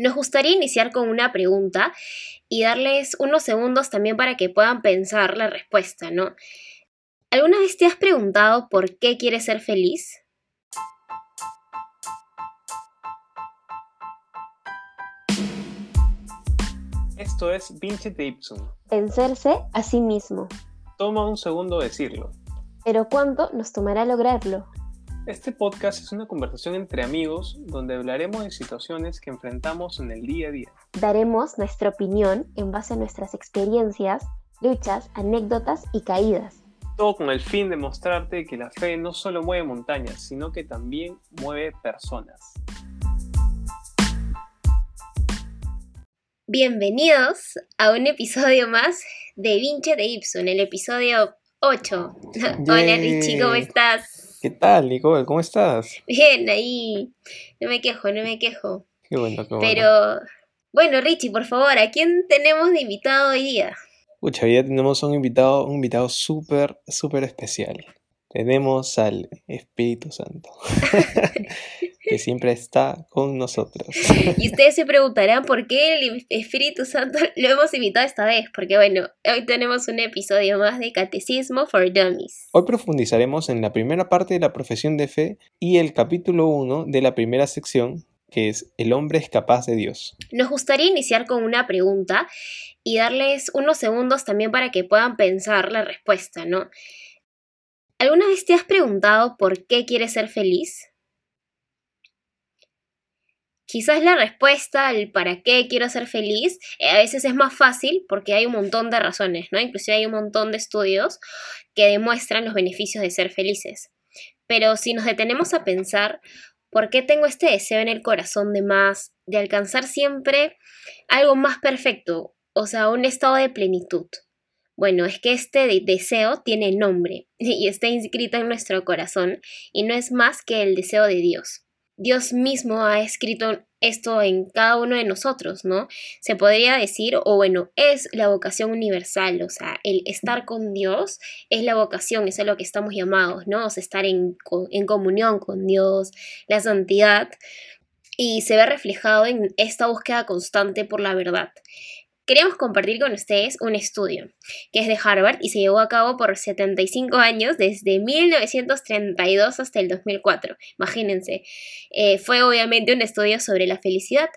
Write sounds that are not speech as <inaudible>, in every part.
Nos gustaría iniciar con una pregunta y darles unos segundos también para que puedan pensar la respuesta, ¿no? ¿Alguna vez te has preguntado por qué quieres ser feliz? Esto es Vincete Ipsum. Vencerse a sí mismo. Toma un segundo decirlo. Pero ¿cuánto nos tomará lograrlo? Este podcast es una conversación entre amigos donde hablaremos de situaciones que enfrentamos en el día a día. Daremos nuestra opinión en base a nuestras experiencias, luchas, anécdotas y caídas. Todo con el fin de mostrarte que la fe no solo mueve montañas, sino que también mueve personas. Bienvenidos a un episodio más de Vinche de Ipson, el episodio 8. <laughs> Hola Richie, ¿cómo estás? ¿Qué tal, Nicole? ¿Cómo estás? Bien, ahí. No me quejo, no me quejo. Qué bueno, qué bueno. Pero, bueno, Richie, por favor, ¿a quién tenemos de invitado hoy día? Pucha, hoy día tenemos un invitado, un invitado súper, súper especial. Tenemos al Espíritu Santo, <laughs> que siempre está con nosotros. <laughs> Y ustedes se preguntarán por qué el Espíritu Santo <laughs> lo hemos invitado esta vez, porque bueno, hoy tenemos un episodio más de Catecismo for Dummies. Hoy profundizaremos en la primera parte de la profesión de fe y el capítulo 1 de la primera sección, que es El hombre es capaz de Dios. Nos gustaría iniciar con una pregunta y darles unos segundos también para que puedan pensar la respuesta, ¿no? ¿Alguna vez te has preguntado por qué quieres ser feliz? Quizás la respuesta al para qué quiero ser feliz eh, a veces es más fácil porque hay un montón de razones, ¿no? Inclusive hay un montón de estudios que demuestran los beneficios de ser felices. Pero si nos detenemos a pensar, ¿por qué tengo este deseo en el corazón de más, de alcanzar siempre algo más perfecto? O sea, un estado de plenitud. Bueno, es que este deseo tiene nombre <laughs> y está inscrito en nuestro corazón y no es más que el deseo de Dios. Dios mismo ha escrito esto en cada uno de nosotros, ¿no? Se podría decir, o bueno, es la vocación universal, o sea, el estar con Dios es la vocación, eso es lo que estamos llamados, ¿no? O sea, estar en, en comunión con Dios, la santidad, y se ve reflejado en esta búsqueda constante por la verdad queremos compartir con ustedes un estudio que es de Harvard y se llevó a cabo por 75 años, desde 1932 hasta el 2004. Imagínense, eh, fue obviamente un estudio sobre la felicidad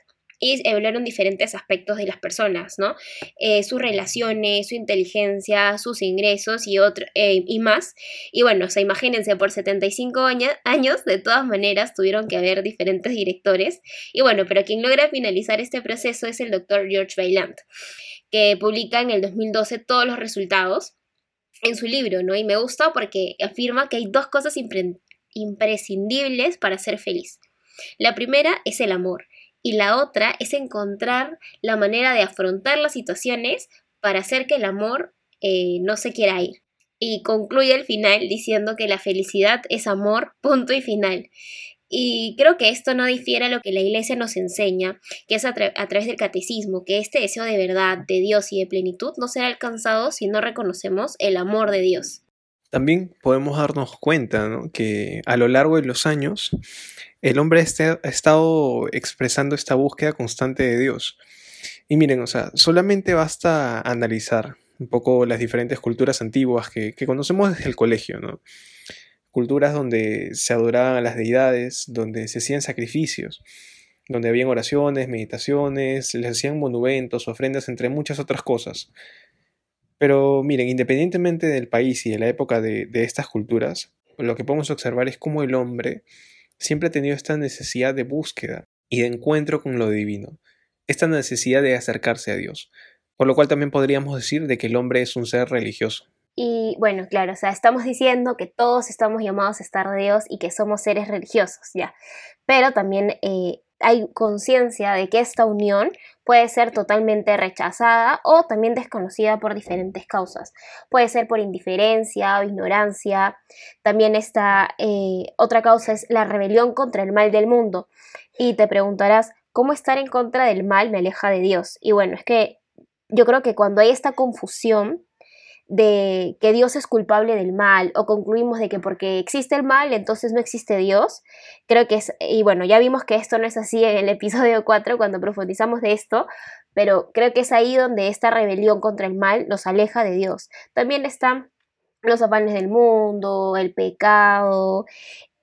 y hablaron diferentes aspectos de las personas, ¿no? Eh, sus relaciones, su inteligencia, sus ingresos y, otro, eh, y más. Y bueno, o sea, imagínense, por 75 años, de todas maneras, tuvieron que haber diferentes directores. Y bueno, pero quien logra finalizar este proceso es el doctor George Bailand, que publica en el 2012 todos los resultados en su libro, ¿no? Y me gusta porque afirma que hay dos cosas imprescindibles para ser feliz. La primera es el amor y la otra es encontrar la manera de afrontar las situaciones para hacer que el amor eh, no se quiera ir. Y concluye el final diciendo que la felicidad es amor, punto y final. Y creo que esto no difiere a lo que la iglesia nos enseña, que es a, a, través del catecismo, que este deseo de verdad, de Dios y de plenitud no será alcanzado si no reconocemos el amor de Dios. También podemos darnos cuenta ¿no? que a lo largo de los años el hombre ha estado expresando esta búsqueda constante de Dios. Y miren, o sea, solamente basta analizar un poco las diferentes culturas antiguas que, conocemos desde el colegio, ¿no? Culturas donde se adoraban a las deidades, donde se hacían sacrificios, donde habían oraciones, meditaciones, les hacían monumentos, ofrendas, entre muchas otras cosas. Pero miren, independientemente del país y de la época de, estas culturas, lo que podemos observar es cómo el hombre siempre ha tenido esta necesidad de búsqueda y de encuentro con lo divino, esta necesidad de acercarse a Dios, por lo cual también podríamos decir de que el hombre es un ser religioso. Y bueno, claro, o sea, estamos diciendo que todos estamos llamados a estar de Dios y que somos seres religiosos, ya. Pero también eh, hay conciencia de que esta unión puede ser totalmente rechazada o también desconocida por diferentes causas. Puede ser por indiferencia o ignorancia. También esta eh, otra causa es la rebelión contra el mal del mundo. Y te preguntarás, ¿cómo estar en contra del mal me aleja de Dios? Y bueno, es que yo creo que cuando hay esta confusión de que Dios es culpable del mal o concluimos de que porque existe el mal entonces no existe Dios. Creo que es, y bueno, ya vimos que esto no es así en el episodio 4 cuando profundizamos de esto, pero creo que es ahí donde esta rebelión contra el mal nos aleja de Dios. También están los afanes del mundo, el pecado,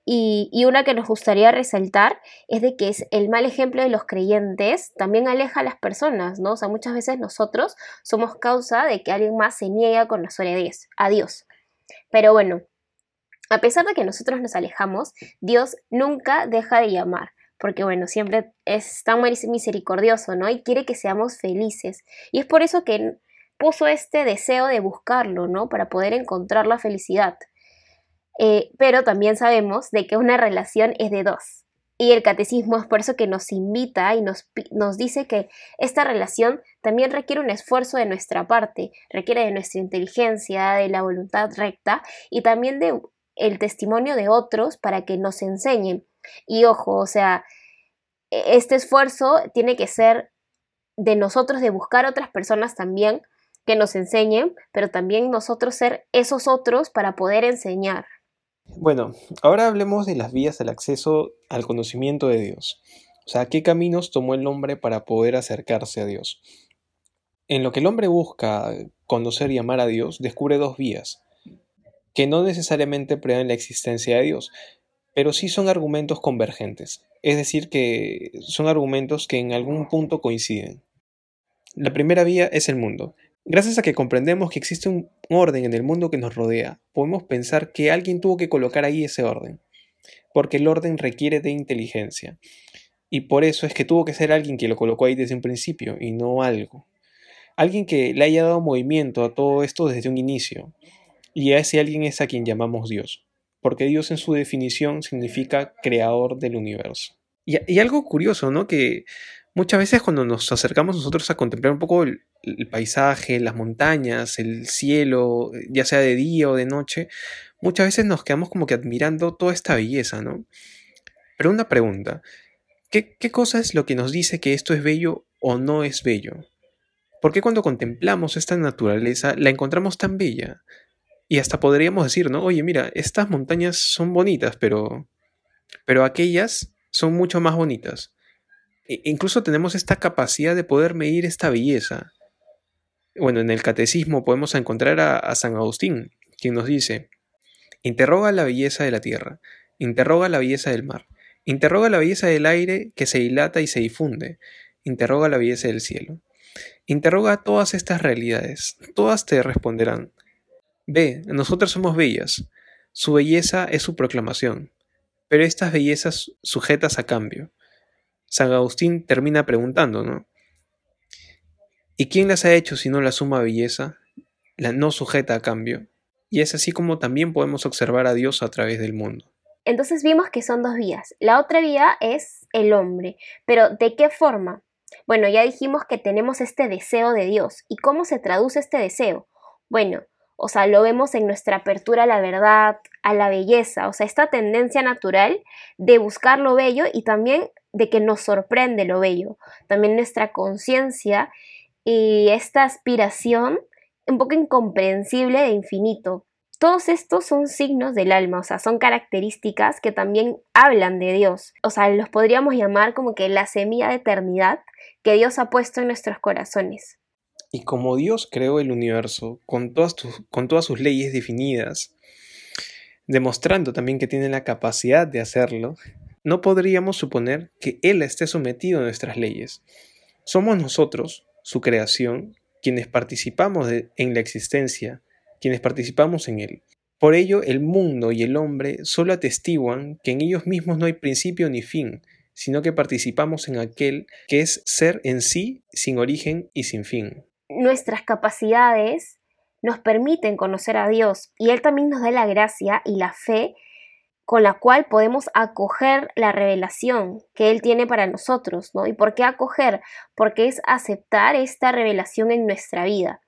y, una que nos gustaría resaltar es de que es el mal ejemplo de los creyentes también aleja a las personas, ¿no? O sea, muchas veces nosotros somos causa de que alguien más se niegue a conocer a Dios. Pero bueno, a pesar de que nosotros nos alejamos, Dios nunca deja de llamar, porque bueno, siempre es tan misericordioso, ¿no? Y quiere que seamos felices. Y es por eso que puso este deseo de buscarlo, ¿no? Para poder encontrar la felicidad. Eh, pero también sabemos de que una relación es de dos. Y el catecismo es por eso que nos invita y nos, nos dice que esta relación también requiere un esfuerzo de nuestra parte, requiere de nuestra inteligencia, de la voluntad recta y también de el testimonio de otros para que nos enseñen. Y ojo, o sea, e, este esfuerzo tiene que ser de nosotros de buscar otras personas también que nos enseñen, pero también nosotros ser esos otros para poder enseñar. Bueno, ahora hablemos de las vías del acceso al conocimiento de Dios. O sea, ¿qué caminos tomó el hombre para poder acercarse a Dios? En lo que el hombre busca conocer y amar a Dios, descubre dos vías, que no necesariamente prueban la existencia de Dios, pero sí son argumentos convergentes, es decir, que son argumentos que en algún punto coinciden. La primera vía es el mundo, Gracias a que comprendemos que existe un orden en el mundo que nos rodea, podemos pensar que alguien tuvo que colocar ahí ese orden, porque el orden requiere de inteligencia. Y por eso es que tuvo que ser alguien que lo colocó ahí desde un principio y no algo. Alguien que le haya dado movimiento a todo esto desde un inicio. Y a ese alguien es a quien llamamos Dios, porque Dios en su definición significa creador del universo. Y, y algo curioso, ¿no? Que muchas veces cuando nos acercamos nosotros a contemplar un poco el, paisaje, las montañas, el cielo, ya sea de día o de noche, muchas veces nos quedamos como que admirando toda esta belleza, ¿no? Pero una pregunta, ¿qué, ¿qué, cosa es lo que nos dice que esto es bello o no es bello? ¿Por qué cuando contemplamos esta naturaleza la encontramos tan bella? Y hasta podríamos decir, ¿no? Oye, mira, estas montañas son bonitas, pero, pero aquellas son mucho más bonitas. E, incluso tenemos esta capacidad de poder medir esta belleza. Bueno, en el catecismo podemos encontrar a, San Agustín, quien nos dice, interroga la belleza de la tierra, interroga la belleza del mar, interroga la belleza del aire que se dilata y se difunde, interroga la belleza del cielo. Interroga todas estas realidades, todas te responderán. Ve, nosotros somos bellas, su belleza es su proclamación, pero estas bellezas sujetas a cambio. San Agustín termina preguntando, ¿no? ¿Y quién las ha hecho si no la suma belleza, la no sujeta a cambio? Y es así como también podemos observar a Dios a través del mundo. Entonces vimos que son dos vías. La otra vía es el hombre, pero ¿de qué forma? Bueno, ya dijimos que tenemos este deseo de Dios. ¿Y cómo se traduce este deseo? Bueno, o sea, lo vemos en nuestra apertura a la verdad, a la belleza, o sea, esta tendencia natural de buscar lo bello y también de que nos sorprende lo bello, también nuestra conciencia y esta aspiración un poco incomprensible de infinito. Todos estos son signos del alma, o sea, son características que también hablan de Dios. O sea, los podríamos llamar como que la semilla de eternidad que Dios ha puesto en nuestros corazones. Y como Dios creó el universo con todas, con todas sus leyes definidas, demostrando también que tiene la capacidad de hacerlo, no podríamos suponer que Él esté sometido a nuestras leyes. Somos nosotros, su creación, quienes participamos en la existencia, quienes participamos en Él. Por ello, el mundo y el hombre solo atestiguan que en ellos mismos no hay principio ni fin, sino que participamos en aquel que es ser en sí, sin origen y sin fin. Nuestras capacidades nos permiten conocer a Dios y Él también nos da la gracia y la fe con la cual podemos acoger la revelación que Él tiene para nosotros, ¿no? ¿Y por qué acoger? Porque es aceptar esta revelación en nuestra vida.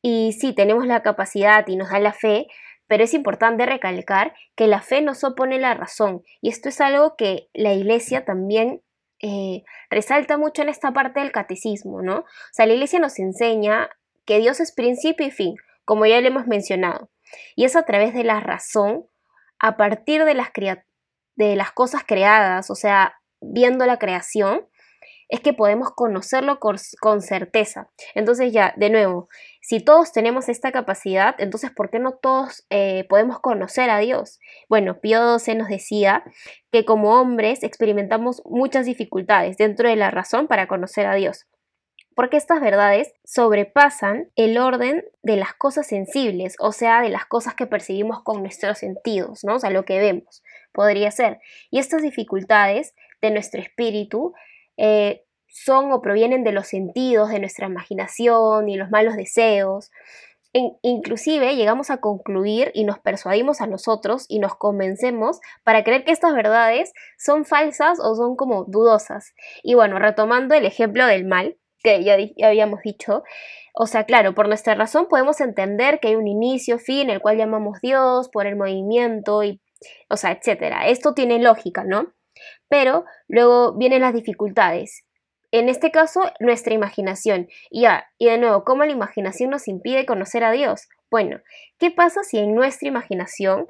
Y sí, tenemos la capacidad y nos da la fe, pero es importante recalcar que la fe nos opone la razón. Y esto es algo que la iglesia también eh, resalta mucho en esta parte del catecismo, ¿no? O sea, la iglesia nos enseña que Dios es principio y fin. como ya le hemos mencionado. Y es a través de la razón, a partir de las, de las cosas creadas, o sea, viendo la creación, es que podemos conocerlo con, certeza. Entonces ya, de nuevo, si todos tenemos esta capacidad, entonces ¿por qué no todos eh, podemos conocer a Dios? Bueno, Pío XII nos decía que como hombres experimentamos muchas dificultades dentro de la razón para conocer a Dios porque estas verdades sobrepasan el orden de las cosas sensibles, o sea, de las cosas que percibimos con nuestros sentidos, ¿no? O sea, lo que vemos, podría ser. Y estas dificultades de nuestro espíritu eh, son o provienen de los sentidos, de nuestra imaginación y los malos deseos. inclusive llegamos a concluir y nos persuadimos a nosotros y nos convencemos para creer que estas verdades son falsas o son como dudosas. Y bueno, retomando el ejemplo del mal, que ya, ya, habíamos dicho. O sea, claro, por nuestra razón podemos entender que hay un inicio, fin, el cual llamamos Dios, por el movimiento y, o sea, etcétera. Esto tiene lógica, ¿no? Pero luego vienen las dificultades. En este caso, nuestra imaginación. Y, ya, y de nuevo, ¿cómo la imaginación nos impide conocer a Dios? Bueno, ¿qué pasa si en nuestra imaginación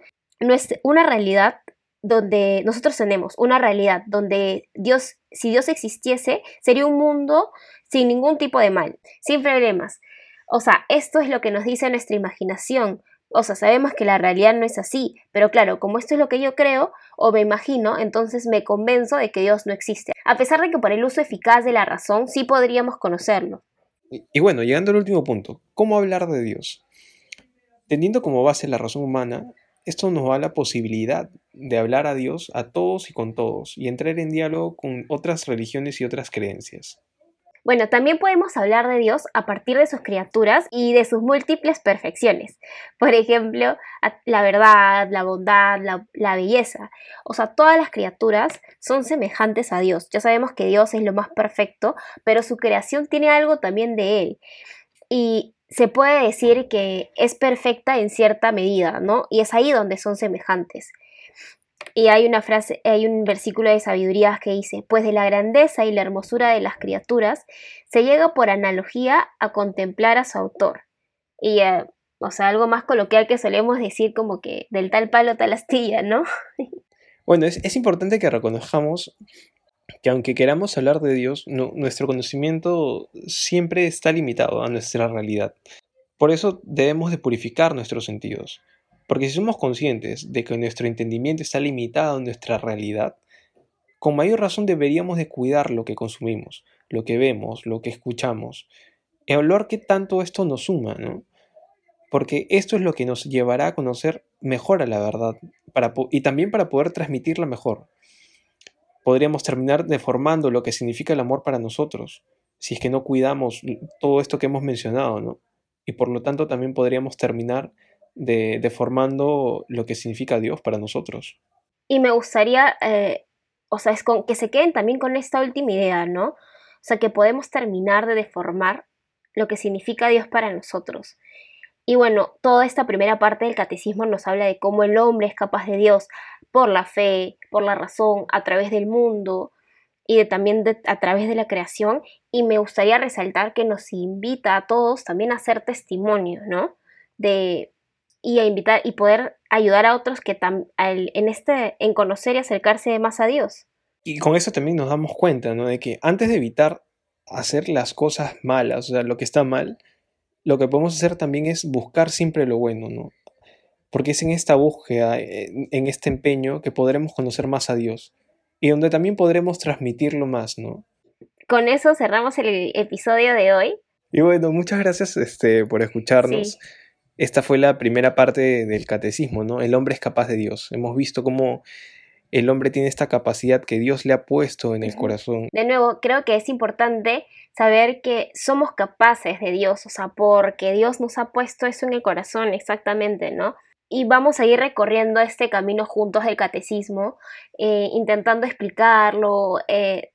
una realidad donde nosotros tenemos una realidad donde Dios, si Dios existiese, sería un mundo sin ningún tipo de mal, sin problemas. O sea, esto es lo que nos dice nuestra imaginación. O sea, sabemos que la realidad no es así, pero claro, como esto es lo que yo creo o me imagino, entonces me convenzo de que Dios no existe. A pesar de que por el uso eficaz de la razón sí podríamos conocerlo. Y, bueno, llegando al último punto, ¿cómo hablar de Dios? Teniendo como base la razón humana, esto nos da la posibilidad de hablar a Dios a todos y con todos y entrar en diálogo con otras religiones y otras creencias. Bueno, también podemos hablar de Dios a partir de sus criaturas y de sus múltiples perfecciones. Por ejemplo, la verdad, la bondad, la, belleza. O sea, todas las criaturas son semejantes a Dios. Ya sabemos que Dios es lo más perfecto, pero su creación tiene algo también de Él. Y se puede decir que es perfecta en cierta medida, ¿no? Y es ahí donde son semejantes. Y hay una frase, hay un versículo de sabiduría que dice, pues de la grandeza y la hermosura de las criaturas se llega por analogía a contemplar a su autor. Y, eh, o sea, algo más coloquial que solemos decir como que del tal palo tal astilla, ¿no? <laughs> Bueno, es, importante que reconozcamos que aunque queramos hablar de Dios, nuestro conocimiento siempre está limitado a nuestra realidad. Por eso debemos de purificar nuestros sentidos. Porque si somos conscientes de que nuestro entendimiento está limitado a nuestra realidad, con mayor razón deberíamos de cuidar lo que consumimos, lo que vemos, lo que escuchamos, y hablar qué tanto esto nos suma, ¿no? Porque esto es lo que nos llevará a conocer mejor a la verdad para y también para poder transmitirla mejor. Podríamos terminar deformando lo que significa el amor para nosotros, si es que no cuidamos todo esto que hemos mencionado, ¿no? Y por lo tanto también podríamos terminar de, deformando lo que significa Dios para nosotros. Y me gustaría, eh, o sea, es con, que se queden también con esta última idea, ¿no? O sea, que podemos terminar de deformar lo que significa Dios para nosotros. Y bueno, toda esta primera parte del catecismo nos habla de cómo el hombre es capaz de Dios por la fe, por la razón, a través del mundo y de, también a través de la creación. Y me gustaría resaltar que nos invita a todos también a hacer testimonio, ¿no? De, y a invitar y poder ayudar a otros que en este en conocer y acercarse más a Dios. Y con eso también nos damos cuenta, ¿no? De que antes de evitar hacer las cosas malas, o sea, lo que está mal, lo que podemos hacer también es buscar siempre lo bueno, ¿no? Porque es en esta búsqueda, en este empeño, que podremos conocer más a Dios y donde también podremos transmitirlo más, ¿no? Con eso cerramos el episodio de hoy. Y bueno, muchas gracias este, por escucharnos. Esta fue la primera parte del catecismo, ¿no? El hombre es capaz de Dios. Hemos visto cómo el hombre tiene esta capacidad que Dios le ha puesto en el corazón. De nuevo, creo que es importante saber que somos capaces de Dios, o sea, porque Dios nos ha puesto eso en el corazón exactamente, ¿no? Y vamos a ir recorriendo este camino juntos del catecismo, eh, intentando explicarlo, eh,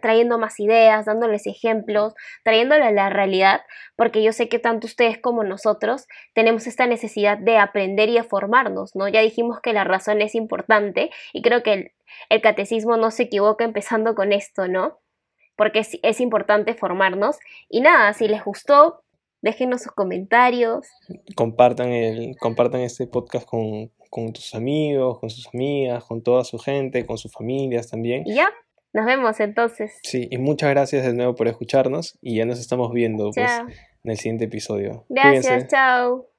trayendo más ideas, dándoles ejemplos, trayéndole a la realidad, porque yo sé que tanto ustedes como nosotros tenemos esta necesidad de aprender y de formarnos, ¿no? Ya dijimos que la razón es importante y creo que el, el catecismo no se equivoca empezando con esto, ¿no? Porque es, es importante formarnos. Y nada, si les gustó, déjenos sus comentarios. Compartan, el, compartan este podcast con, con tus amigos, con sus amigas, con toda su gente, con sus familias también. Ya, nos vemos entonces. Sí, y muchas gracias de nuevo por escucharnos y ya nos estamos viendo pues, en el siguiente episodio. Gracias, chao.